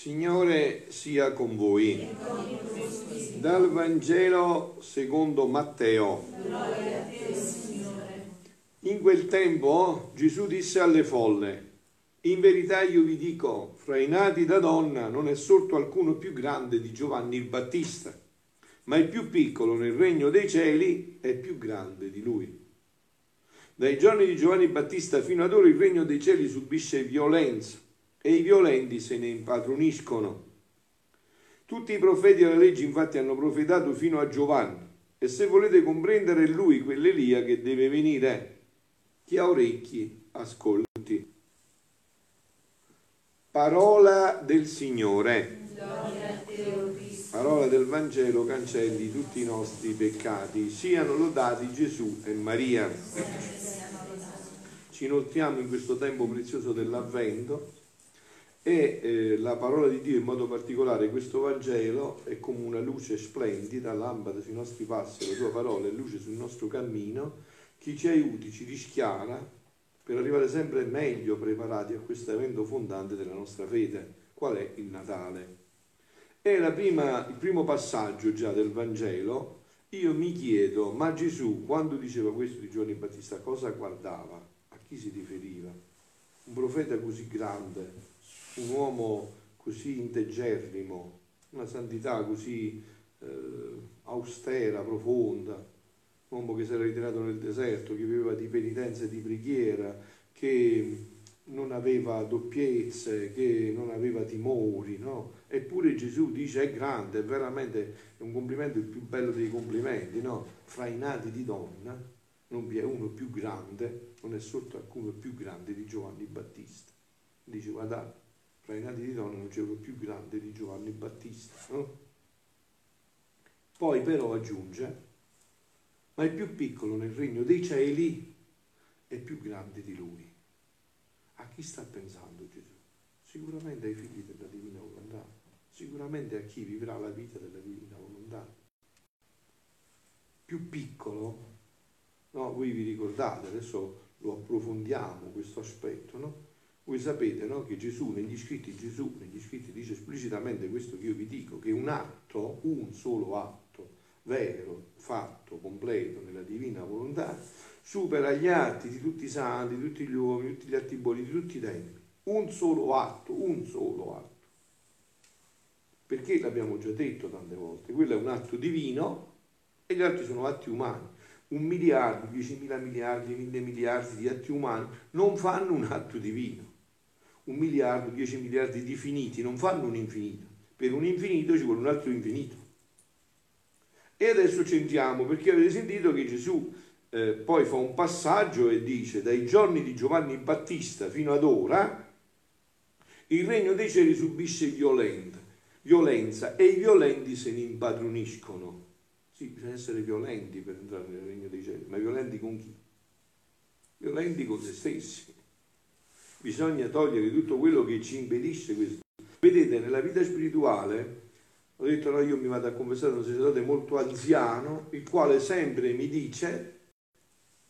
Signore sia con voi. Dal Vangelo secondo Matteo. In quel tempo Gesù disse alle folle, in verità io vi dico, fra i nati da donna non è sorto alcuno più grande di Giovanni il Battista, ma il più piccolo nel regno dei cieli è più grande di lui. Dai giorni di Giovanni Battista fino ad ora il regno dei cieli subisce violenza e i violenti se ne impadroniscono. Tutti i profeti della legge infatti hanno profetato fino a Giovanni e se volete comprendere è lui quell'Elia che deve venire. Chi ha orecchi ascolti. Parola del Signore. Parola del Vangelo cancelli tutti i nostri peccati. Siano lodati Gesù e Maria. Ci inoltriamo in questo tempo prezioso dell'Avvento e eh, la parola di Dio in modo particolare questo Vangelo è come una luce splendida, lampada sui nostri passi, la tua parola è luce sul nostro cammino, che ci aiuti, ci rischiara per arrivare sempre meglio preparati a questo evento fondante della nostra fede, qual è il Natale. È prima, il primo passaggio già del Vangelo, io mi chiedo, ma Gesù quando diceva questo di Giovanni Battista cosa guardava? A chi si riferiva? Un profeta così grande, un uomo così integerrimo, una santità così eh, austera, profonda, un uomo che si era ritirato nel deserto, che viveva di penitenza e di preghiera, che non aveva doppiezze, che non aveva timori, no? Eppure Gesù dice è grande, è veramente un complimento il più bello dei complimenti, no? Fra i nati di donna non vi è uno più grande, non è sotto alcuno più grande di Giovanni Battista. Dice guardate, fra i nati di donna non c'è più grande di Giovanni Battista. No? Poi però aggiunge, ma il più piccolo nel regno dei cieli è più grande di lui. A chi sta pensando Gesù? Sicuramente ai figli della divina volontà, sicuramente a chi vivrà la vita della divina volontà. Più piccolo, no? Voi vi ricordate, adesso lo approfondiamo questo aspetto, no? Voi sapete no, che Gesù, negli scritti Gesù, negli scritti dice esplicitamente questo che io vi dico, che un atto, un solo atto, vero, fatto, completo nella divina volontà, supera gli atti di tutti i santi, di tutti gli uomini, di tutti gli atti buoni, di tutti i tempi. Un solo atto, un solo atto. Perché l'abbiamo già detto tante volte, quello è un atto divino e gli altri sono atti umani. Un miliardo, diecimila miliardi, mille miliardi di atti umani non fanno un atto divino un miliardo, dieci miliardi di finiti, non fanno un infinito. Per un infinito ci vuole un altro infinito. E adesso centriamo, perché avete sentito che Gesù eh, poi fa un passaggio e dice, dai giorni di Giovanni Battista fino ad ora, il regno dei cieli subisce violenza, violenza e i violenti se ne impadroniscono. Sì, bisogna essere violenti per entrare nel regno dei cieli, ma violenti con chi? Violenti con se stessi bisogna togliere tutto quello che ci impedisce questo. Vedete, nella vita spirituale, ho detto no, io mi vado a confessare un sacerdote molto anziano, il quale sempre mi dice,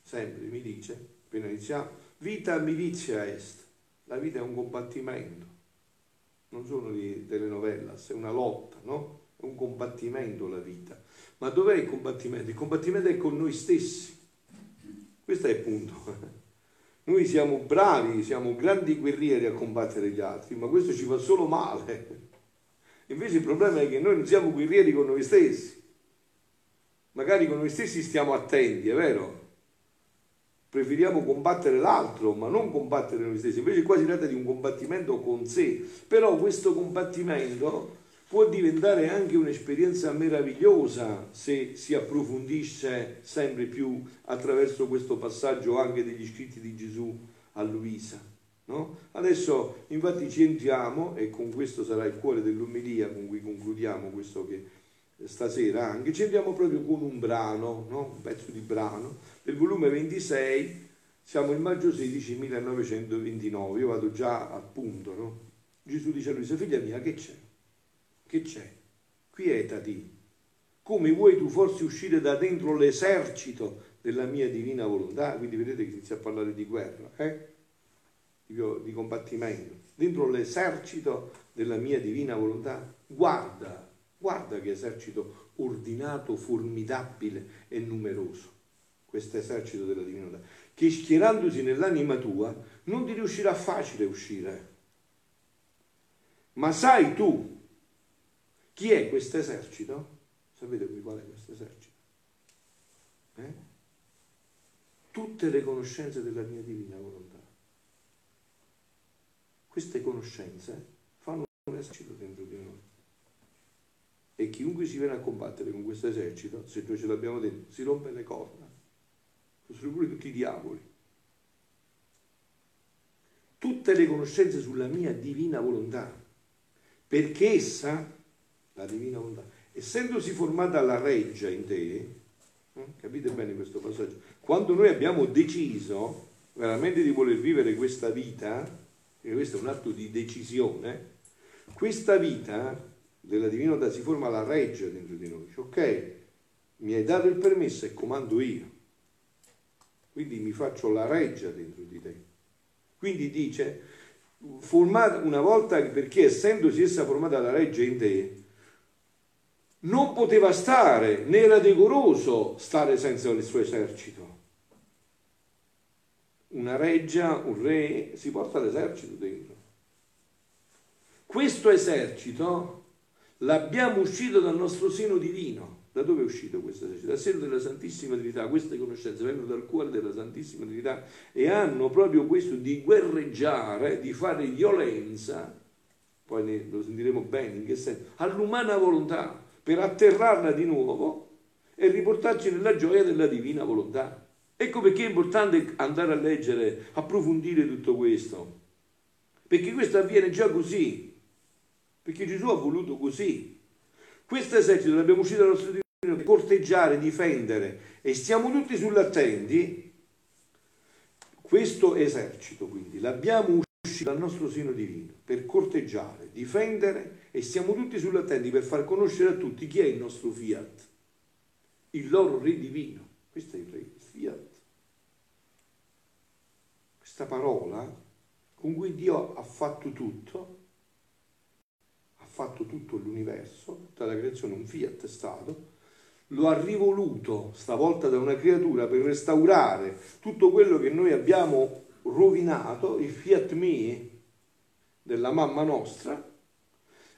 sempre mi dice, appena iniziamo, vita milizia est, la vita è un combattimento, non sono di telenovelas, è una lotta, no? È un combattimento la vita. Ma dov'è il combattimento? Il combattimento è con noi stessi. Questo è il punto. Noi siamo bravi, siamo grandi guerrieri a combattere gli altri, ma questo ci fa solo male. Invece il problema è che noi non siamo guerrieri con noi stessi. Magari con noi stessi stiamo attenti, è vero? Preferiamo combattere l'altro, ma non combattere noi stessi. Invece qua si tratta di un combattimento con sé. Però questo combattimento può diventare anche un'esperienza meravigliosa se si approfondisce sempre più attraverso questo passaggio anche degli scritti di Gesù a Luisa. No? Adesso infatti ci entriamo e con questo sarà il cuore dell'umilia con cui concludiamo questo che stasera anche, ci entriamo proprio con un brano, no? un pezzo di brano, del volume 26, siamo il maggio 16 1929, io vado già al punto, no? Gesù dice a Luisa, figlia mia, che c'è? Che c'è? Quietati. Come vuoi tu forse uscire da dentro l'esercito della mia divina volontà? Quindi vedete che inizia a parlare di guerra. Eh? di, di combattimento, dentro l'esercito della mia divina volontà, guarda, guarda che esercito ordinato, formidabile e numeroso, questo esercito della divina volontà, che schierandosi nell'anima tua non ti riuscirà facile uscire. Ma sai tu chi è questo esercito? Sapete qui qual è questo esercito? Eh? Tutte le conoscenze della mia divina volontà. Queste conoscenze fanno un esercito dentro di noi. E chiunque si viene a combattere con questo esercito, se noi ce l'abbiamo dentro, si rompe le corna. Sono pure tutti i diavoli. Tutte le conoscenze sulla mia divina volontà. Perché essa, la divina volontà, essendosi formata la reggia in te, eh, capite bene questo passaggio, quando noi abbiamo deciso veramente di voler vivere questa vita, e questo è un atto di decisione, questa vita della divinità si forma la reggia dentro di noi. Ok, mi hai dato il permesso e comando io. Quindi mi faccio la reggia dentro di te. Quindi dice, formata una volta perché essendosi essa formata la reggia in te, non poteva stare, né era decoroso stare senza il suo esercito una reggia, un re, si porta l'esercito dentro. Questo esercito l'abbiamo uscito dal nostro seno divino. Da dove è uscito questo esercito? Dal seno della Santissima Trinità. Queste conoscenze vengono dal cuore della Santissima Trinità e hanno proprio questo di guerreggiare, di fare violenza, poi lo sentiremo bene in che senso, all'umana volontà per atterrarla di nuovo e riportarci nella gioia della divina volontà. Ecco perché è importante andare a leggere, approfondire tutto questo. Perché questo avviene già così. Perché Gesù ha voluto così. Questo esercito l'abbiamo uscito dal nostro divino per corteggiare, difendere e stiamo tutti sull'attenti. Questo esercito quindi l'abbiamo uscito dal nostro seno divino per corteggiare, difendere e stiamo tutti sull'attenti per far conoscere a tutti chi è il nostro fiat, il loro re divino. Questo è il re, fiat questa parola con cui Dio ha fatto tutto, ha fatto tutto l'universo, tutta la creazione, un fiat è stato, lo ha rivoluto stavolta da una creatura per restaurare tutto quello che noi abbiamo rovinato, il fiat me della mamma nostra,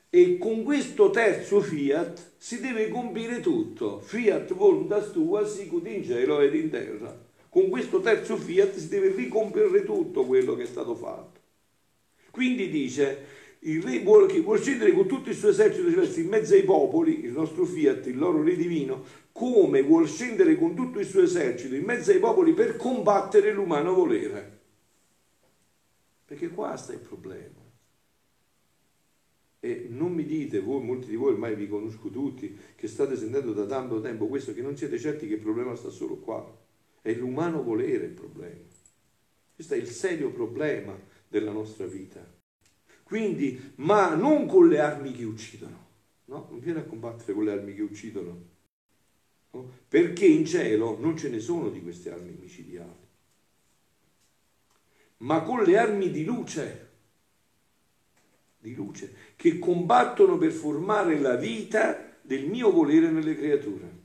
e con questo terzo fiat si deve compiere tutto. Fiat voluntas tua sicut in cielo ed in terra con questo terzo fiat si deve ricomprare tutto quello che è stato fatto. Quindi dice, il re vuole, che vuole scendere con tutto il suo esercito in mezzo ai popoli, il nostro fiat, il loro re divino, come vuole scendere con tutto il suo esercito in mezzo ai popoli per combattere l'umano volere. Perché qua sta il problema. E non mi dite, voi, molti di voi ormai vi conosco tutti, che state sentendo da tanto tempo questo, che non siete certi che il problema sta solo qua. È l'umano volere il problema. Questo è il serio problema della nostra vita. Quindi, ma non con le armi che uccidono. No? Non viene a combattere con le armi che uccidono. No? Perché in cielo non ce ne sono di queste armi micidiali. Ma con le armi di luce, di luce, che combattono per formare la vita del mio volere nelle creature.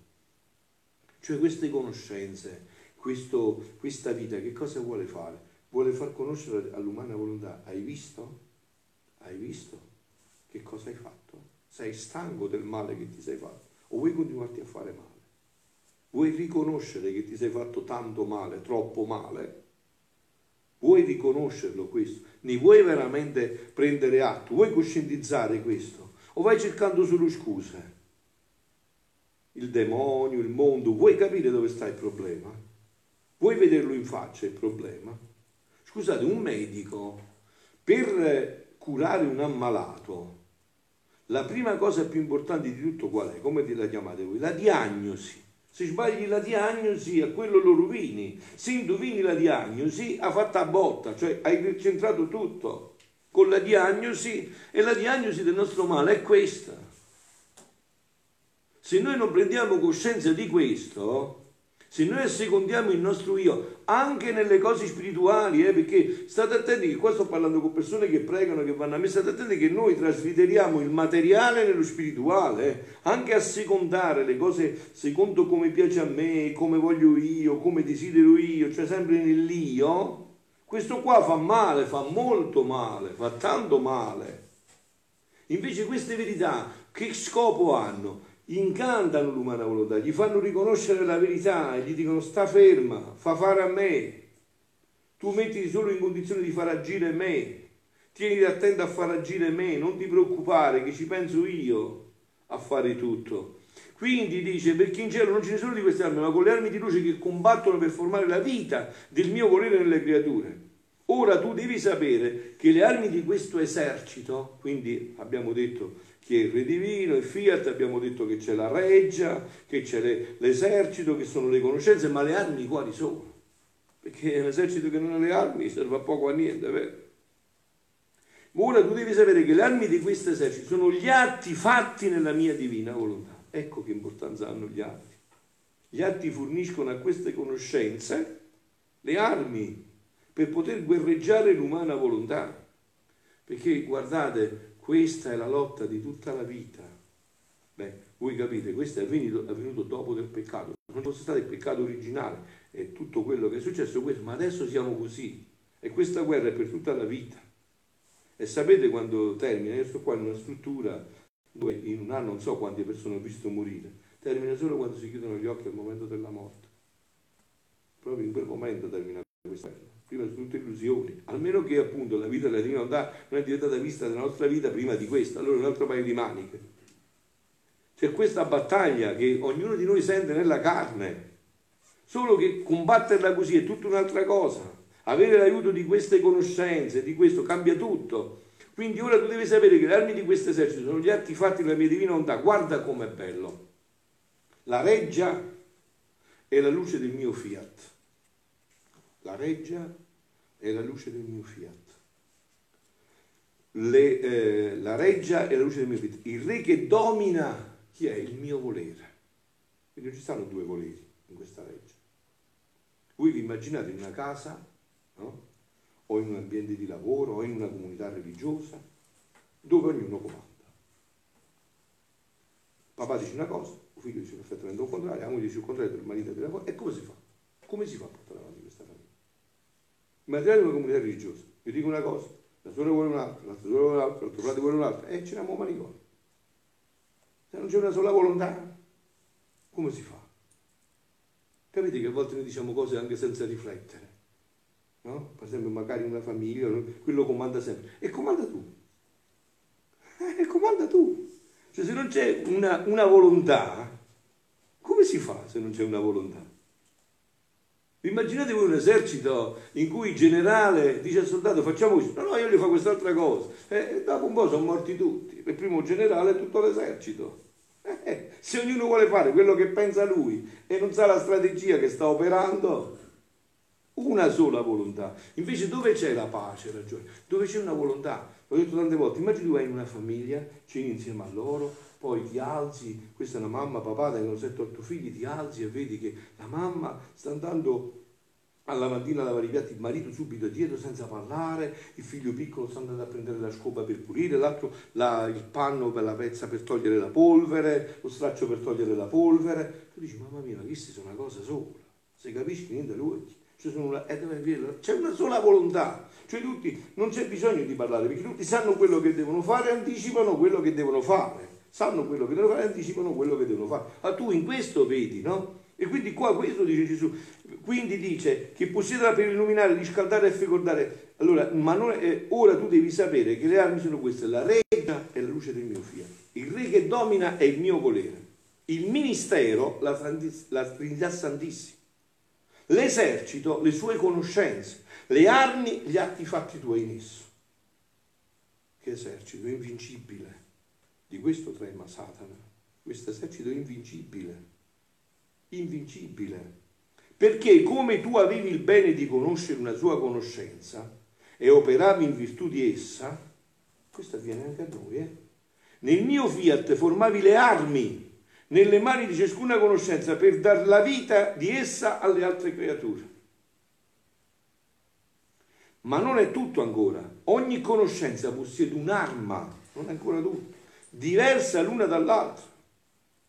Cioè queste conoscenze, questo, questa vita che cosa vuole fare? Vuole far conoscere all'umana volontà. Hai visto? Hai visto? Che cosa hai fatto? Sei stanco del male che ti sei fatto? O vuoi continuarti a fare male? Vuoi riconoscere che ti sei fatto tanto male, troppo male? Vuoi riconoscerlo questo? Ne vuoi veramente prendere atto? Vuoi coscientizzare questo? O vai cercando solo scuse? Il demonio, il mondo, vuoi capire dove sta il problema? Vuoi vederlo in faccia il problema? Scusate, un medico per curare un ammalato, la prima cosa più importante di tutto qual è? Come la chiamate voi? La diagnosi. Se sbagli la diagnosi, a quello lo rovini. Se indovini la diagnosi, ha fatto a botta, cioè hai centrato tutto con la diagnosi e la diagnosi del nostro male è questa. Se noi non prendiamo coscienza di questo, Se noi assecondiamo il nostro io anche nelle cose spirituali, eh, perché state attenti che qua sto parlando con persone che pregano, che vanno a me, state attenti che noi trasliteriamo il materiale nello spirituale, eh, anche a secondare le cose secondo come piace a me, come voglio io, come desidero io, cioè sempre nell'io. Questo qua fa male, fa molto male, fa tanto male. Invece queste verità che scopo hanno? Incantano l'umana volontà, gli fanno riconoscere la verità, gli dicono sta ferma, fa fare a me, tu mettiti solo in condizione di far agire me, tieniti attento a far agire me, non ti preoccupare che ci penso io a fare tutto. Quindi dice, perché in cielo non ce ne sono di queste armi, ma con le armi di luce che combattono per formare la vita del mio volere nelle creature. Ora tu devi sapere che le armi di questo esercito, quindi abbiamo detto che è il Re Divino, il Fiat, abbiamo detto che c'è la reggia, che c'è le, l'esercito, che sono le conoscenze, ma le armi quali sono? Perché un esercito che non ha le armi serve a poco a niente, vero? Ora tu devi sapere che le armi di questo esercito sono gli atti fatti nella mia divina volontà. Ecco che importanza hanno gli atti. Gli atti forniscono a queste conoscenze le armi per poter guerreggiare l'umana volontà. Perché guardate, questa è la lotta di tutta la vita. Beh, voi capite, questo è avvenuto, è avvenuto dopo del peccato. Non fosse stato il peccato originale, è tutto quello che è successo questo, ma adesso siamo così. E questa guerra è per tutta la vita. E sapete quando termina? Io sto qua in una struttura dove in un anno non so quante persone ho visto morire. Termina solo quando si chiudono gli occhi al momento della morte. Proprio in quel momento termina questa prima sono tutte illusioni, almeno che appunto la vita della divinità non è diventata vista nella nostra vita prima di questa, allora un altro paio di maniche. C'è questa battaglia che ognuno di noi sente nella carne, solo che combatterla così è tutta un'altra cosa. Avere l'aiuto di queste conoscenze, di questo, cambia tutto. Quindi ora tu devi sapere che le armi di questo esercito sono gli atti fatti della mia divina volontà. Guarda com'è bello. La reggia è la luce del mio fiat la reggia è la luce del mio fiat. Le, eh, la reggia è la luce del mio fiat. Il re che domina chi è? Il mio volere. Quindi non ci stanno due voleri in questa reggia. Voi vi immaginate in una casa, no? o in un ambiente di lavoro, o in una comunità religiosa, dove ognuno comanda. Papà dice una cosa, il figlio dice perfettamente il contrario, la moglie dice il contrario del marito e della moglie, e come si fa? Come si fa a portare avanti? Il materiale una comunità religiosa. Io dico una cosa, la sorella vuole un'altra, l'altra sorella vuole un'altra, l'altro frate vuole un'altra, e ce n'è manicomio. Se non c'è una sola volontà, come si fa? Capite che a volte noi diciamo cose anche senza riflettere. No? Per esempio, magari una famiglia, quello comanda sempre. E comanda tu. E comanda tu. Cioè, se non c'è una, una volontà, come si fa se non c'è una volontà? Immaginate voi un esercito in cui il generale dice al soldato facciamo questo, no, no, io gli fa quest'altra cosa. E dopo un po' sono morti tutti, il primo generale e tutto l'esercito. Eh, se ognuno vuole fare quello che pensa lui e non sa la strategia che sta operando, una sola volontà. Invece dove c'è la pace, la gioia? Dove c'è una volontà? L'ho detto tante volte, immagini tu vai in una famiglia, ceni insieme a loro, poi ti alzi, questa è una mamma, papà, tengono 7-8 figli, ti alzi e vedi che la mamma sta andando alla mattina a lavare i piatti, il marito subito dietro senza parlare, il figlio piccolo sta andando a prendere la scopa per pulire, l'altro la, il panno per la pezza per togliere la polvere, lo straccio per togliere la polvere. Tu dici, mamma mia, ma questi sono una cosa sola, se capisci niente lui. Una, eh, c'è una sola volontà, cioè tutti, non c'è bisogno di parlare perché tutti sanno quello che devono fare, anticipano quello che devono fare sanno quello che devono fare anticipano quello che devono fare. Ma tu in questo vedi, no? E quindi qua questo dice Gesù. Quindi dice che possiederà per illuminare, riscaldare e fecondare. Allora, ma non è, ora tu devi sapere che le armi sono queste, la regna è la luce del mio fiat. Il re che domina è il mio volere. Il ministero, la Trinità Santissima. L'esercito, le sue conoscenze. Le armi, gli atti fatti tuoi in esso. Che esercito invincibile di questo trema Satana, questo esercito invincibile, invincibile, perché come tu avevi il bene di conoscere una sua conoscenza e operavi in virtù di essa, questo avviene anche a noi, eh? nel mio fiat formavi le armi nelle mani di ciascuna conoscenza per dar la vita di essa alle altre creature. Ma non è tutto ancora. Ogni conoscenza possiede un'arma, non è ancora tutto, diversa l'una dall'altra.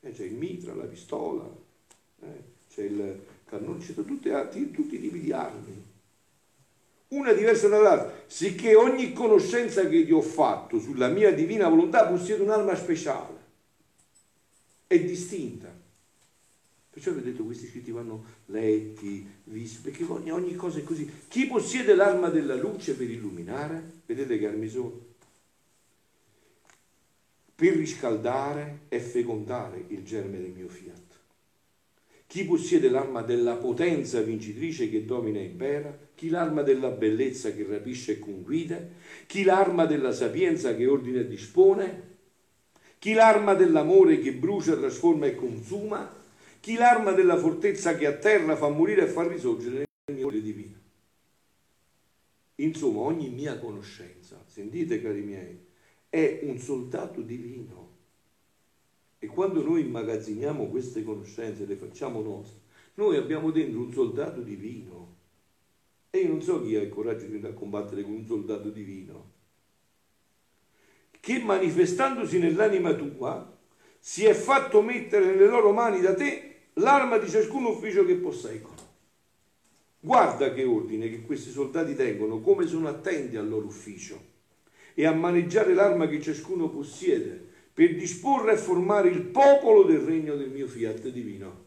Eh, c'è il mitra, la pistola, eh, c'è il cannone, c'è tutti, tutti i tipi di armi. Una diversa dall'altra, sicché ogni conoscenza che ti ho fatto sulla mia divina volontà possiede un'arma speciale è distinta. Perciò vi ho detto questi scritti vanno letti, visti, perché ogni, ogni cosa è così. Chi possiede l'arma della luce per illuminare? Vedete che armi sono? Per riscaldare e fecondare il germe del mio fiat. Chi possiede l'arma della potenza vincitrice che domina e impera? Chi l'arma della bellezza che rapisce e conguida? Chi l'arma della sapienza che ordina e dispone? Chi l'arma dell'amore che brucia, trasforma e consuma? Chi l'arma della fortezza che atterra, fa morire e fa risorgere nel mio divino? Insomma, ogni mia conoscenza, sentite cari miei, è un soldato divino. E quando noi immagazziniamo queste conoscenze, le facciamo nostre, noi abbiamo dentro un soldato divino. E io non so chi ha il coraggio di andare a combattere con un soldato divino che manifestandosi nell'anima tua si è fatto mettere nelle loro mani da te l'arma di ciascun ufficio che posseggono. Guarda che ordine che questi soldati tengono, come sono attenti al loro ufficio e a maneggiare l'arma che ciascuno possiede per disporre e formare il popolo del regno del mio fiat divino.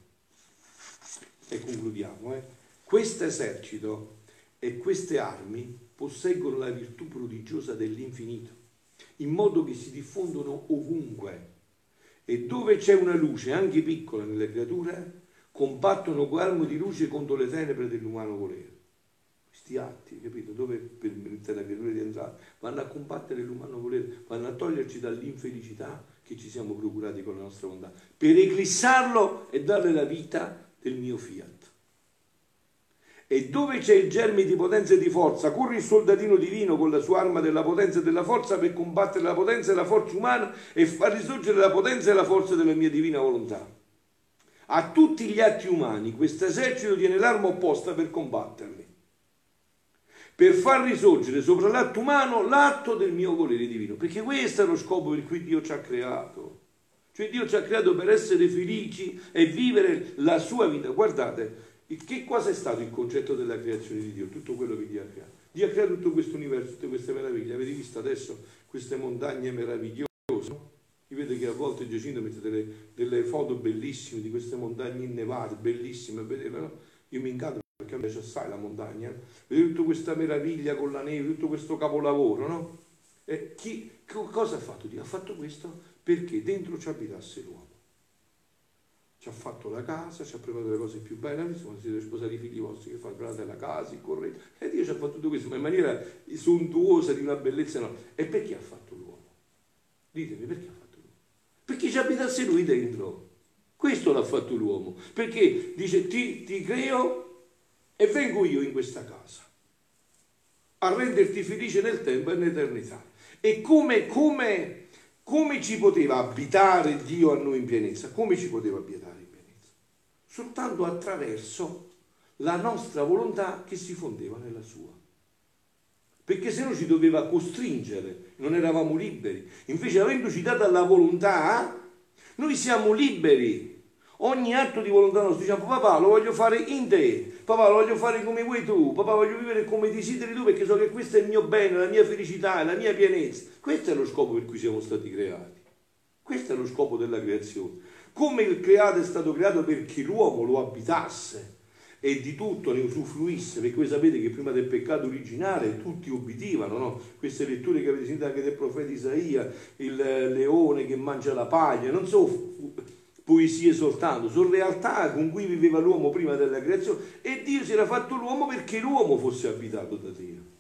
E concludiamo. Eh? Questo esercito e queste armi posseggono la virtù prodigiosa dell'infinito in modo che si diffondono ovunque. E dove c'è una luce, anche piccola nelle creature, combattono armi di luce contro le tenebre dell'umano volere. Questi atti, capito? Dove permette la creatura di entrare? Vanno a combattere l'umano volere, vanno a toglierci dall'infelicità che ci siamo procurati con la nostra volontà, per eclissarlo e darle la vita del mio fiat. E dove c'è il germe di potenza e di forza, corre il soldatino divino con la sua arma della potenza e della forza per combattere la potenza e la forza umana e far risorgere la potenza e la forza della mia divina volontà. A tutti gli atti umani questo esercito tiene l'arma opposta per combatterli, per far risorgere sopra l'atto umano l'atto del mio volere divino, perché questo è lo scopo per cui Dio ci ha creato. Cioè Dio ci ha creato per essere felici e vivere la sua vita. Guardate, che cosa è stato il concetto della creazione di Dio? Tutto quello che Dio ha creato. Dio ha creato tutto questo universo, tutte queste meraviglie. Avete visto adesso queste montagne meravigliose? Io vedo che a volte Giacinto mette delle, delle, foto bellissime di queste montagne innevate, bellissime, vedete, no? Io mi incanto perché mi piace assai la montagna. Vedete tutta questa meraviglia con la neve, tutto questo capolavoro, no? E chi, cosa ha fatto Dio? Ha fatto questo perché dentro ci abitasse l'uomo ci ha fatto la casa, ci ha preparato le cose più belle, insomma siete sposati i figli vostri che fanno preparate la casa, il corretto, e Dio ci ha fatto tutto questo, ma in maniera sontuosa, di una bellezza enorme. E perché ha fatto l'uomo? Ditemi perché ha fatto l'uomo? Perché ci abitasse lui dentro. Questo l'ha fatto l'uomo, perché dice ti, ti creo e vengo io in questa casa a renderti felice nel tempo e nell'eternità. E come, come come ci poteva abitare Dio a noi in pienezza? Come ci poteva abitare in pienezza? Soltanto attraverso la nostra volontà che si fondeva nella sua. Perché se no ci doveva costringere, non eravamo liberi. Invece avendoci data la volontà, noi siamo liberi Ogni atto di volontà nostra diciamo papà lo voglio fare in te, papà lo voglio fare come vuoi tu, papà voglio vivere come desideri tu perché so che questo è il mio bene, la mia felicità, la mia pienezza. Questo è lo scopo per cui siamo stati creati. Questo è lo scopo della creazione. Come il creato è stato creato perché l'uomo lo abitasse e di tutto ne usufruisse, perché voi sapete che prima del peccato originale tutti obbedivano, no? queste letture che avete sentito anche del profeta Isaia, il leone che mangia la paglia, non so poesie soltanto, sono realtà con cui viveva l'uomo prima della creazione e Dio si era fatto l'uomo perché l'uomo fosse abitato da Dio.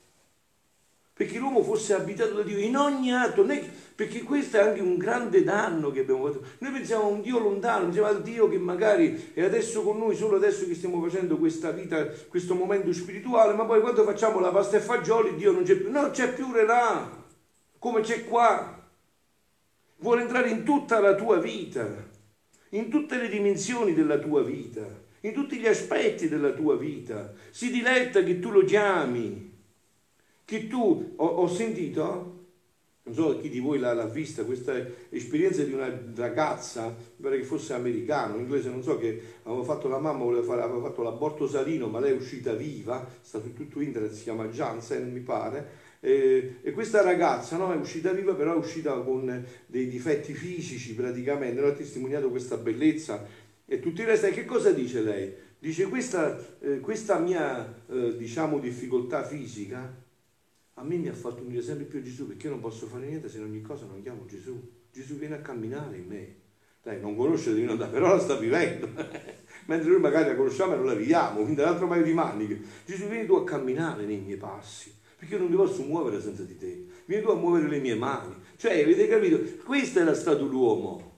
Perché l'uomo fosse abitato da Dio in ogni atto, perché questo è anche un grande danno che abbiamo fatto. Noi pensiamo a un Dio lontano, pensiamo al Dio che magari è adesso con noi, solo adesso che stiamo facendo questa vita, questo momento spirituale, ma poi quando facciamo la pasta e fagioli Dio non c'è più. No, c'è più là, come c'è qua. Vuole entrare in tutta la tua vita in tutte le dimensioni della tua vita, in tutti gli aspetti della tua vita. Si diletta che tu lo chiami, che tu, ho, ho sentito, non so chi di voi l'ha, l'ha, vista, questa esperienza di una ragazza, mi pare che fosse americano, inglese, non so che aveva fatto la mamma, fare, aveva fatto l'aborto salino, ma lei è uscita viva, sta su tutto internet, si chiama Jansen mi pare, e, e questa ragazza no, è uscita viva, però è uscita con dei difetti fisici praticamente, non ha testimoniato questa bellezza e tutto il resto. E che cosa dice lei? Dice questa, eh, questa mia eh, diciamo difficoltà fisica a me mi ha fatto unire sempre più a Gesù perché io non posso fare niente se in ogni cosa non chiamo Gesù. Gesù viene a camminare in me. Dai, non conosce Divino da però la sta vivendo. Mentre noi magari la conosciamo e non la viviamo, quindi l'altro paio di maniche. Gesù vieni tu a camminare nei miei passi, perché io non mi posso muovere senza di te. Vieni tu a muovere le mie mani. Cioè, avete capito? Questo era stato l'uomo.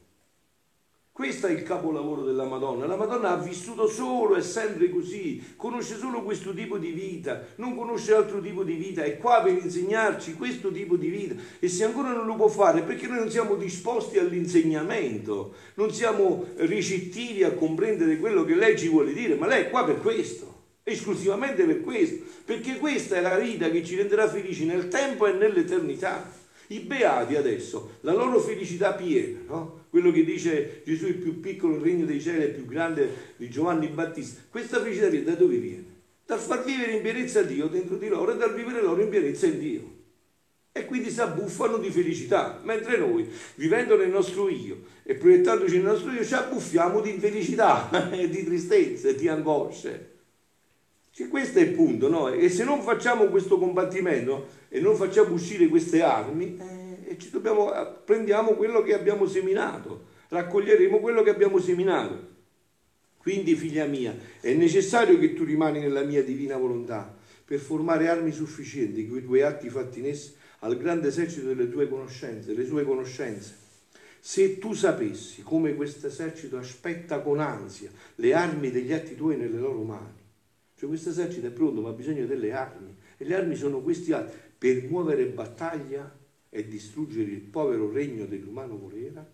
Questo è il capolavoro della Madonna. La Madonna ha vissuto solo e sempre così, conosce solo questo tipo di vita, non conosce altro tipo di vita, è qua per insegnarci questo tipo di vita e se ancora non lo può fare perché noi non siamo disposti all'insegnamento, non siamo ricettivi a comprendere quello che lei ci vuole dire, ma lei è qua per questo, esclusivamente per questo, perché questa è la vita che ci renderà felici nel tempo e nell'eternità. I beati adesso, la loro felicità piena, no? quello che dice Gesù il più piccolo il regno dei cieli è più grande di Giovanni Battista, questa felicità piena da dove viene? Dal far vivere in pienezza Dio dentro di loro e dal vivere loro in pienezza in Dio. E quindi si abbuffano di felicità, mentre noi, vivendo nel nostro io e proiettandoci nel nostro io, ci abbuffiamo di infelicità, di tristezze, di angosce. Cioè, questo è il punto, no? E se non facciamo questo combattimento e non facciamo uscire queste armi, eh, dobbiamo, eh, prendiamo quello che abbiamo seminato, raccoglieremo quello che abbiamo seminato. Quindi, figlia mia, è necessario che tu rimani nella mia divina volontà per formare armi sufficienti, quei tuoi atti fatti in esse, al grande esercito delle tue conoscenze, le sue conoscenze. Se tu sapessi come questo esercito aspetta con ansia le armi degli atti tuoi nelle loro mani, cioè questo esercito è pronto ma ha bisogno delle armi e le armi sono questi atti per muovere battaglia e distruggere il povero regno dell'umano volere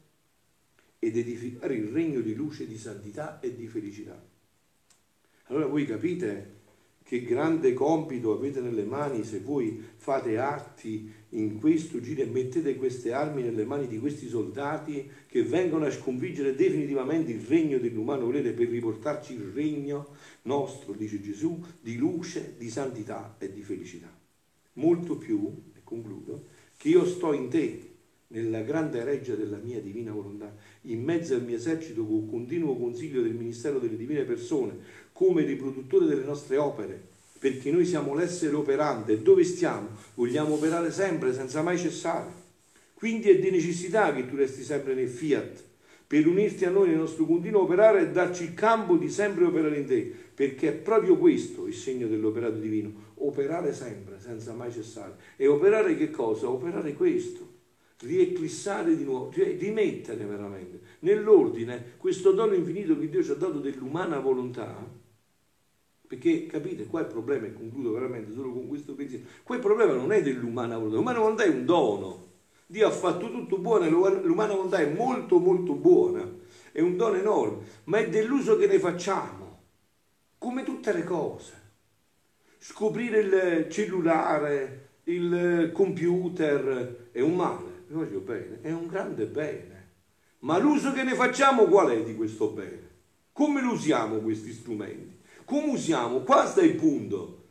ed edificare il regno di luce, di santità e di felicità. Allora voi capite che grande compito avete nelle mani se voi fate atti in questo giro e mettete queste armi nelle mani di questi soldati che vengono a sconfiggere definitivamente il regno dell'umano volere per riportarci il regno nostro, dice Gesù, di luce, di santità e di felicità. Molto più, e concludo, che io sto in te, nella grande reggia della mia divina volontà, in mezzo al mio esercito con continuo consiglio del Ministero delle Divine Persone, come riproduttore delle nostre opere, perché noi siamo l'essere operante e dove stiamo vogliamo operare sempre senza mai cessare. Quindi è di necessità che tu resti sempre nel fiat, per unirti a noi nel nostro continuo operare e darci il campo di sempre operare in te, perché è proprio questo il segno dell'operato divino, operare sempre senza mai cessare. E operare che cosa? Operare questo, rieclissare di nuovo, cioè rimettere veramente nell'ordine questo dono infinito che Dio ci ha dato dell'umana volontà perché capite, qua il problema, e concludo veramente solo con questo pensiero, qua il problema non è dell'umana volontà, l'umana volontà è un dono. Dio ha fatto tutto buono e l'umana volontà è molto molto buona, è un dono enorme, ma è dell'uso che ne facciamo, come tutte le cose. Scoprire il cellulare, il computer è un male, voglio bene, è un grande bene. Ma l'uso che ne facciamo qual è di questo bene? Come lo usiamo questi strumenti? Come usiamo? Qua sta il punto.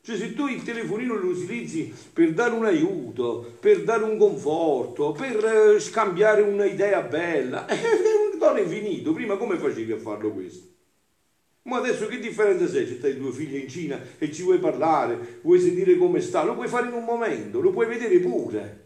Cioè se tu il telefonino lo utilizzi per dare un aiuto, per dare un conforto, per eh, scambiare un'idea bella, è un dono infinito. Prima come facevi a farlo questo? Ma adesso che differenza c'è? C'è i due figli in Cina e ci vuoi parlare, vuoi sentire come sta, lo puoi fare in un momento, lo puoi vedere pure.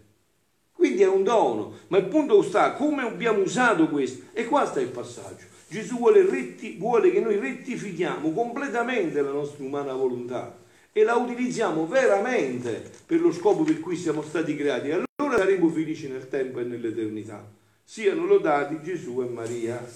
Quindi è un dono, ma il punto sta come abbiamo usato questo. E qua sta il passaggio. Gesù vuole, retti, vuole che noi rettifichiamo completamente la nostra umana volontà e la utilizziamo veramente per lo scopo per cui siamo stati creati. Allora saremo felici nel tempo e nell'eternità. Siano lodati Gesù e Maria.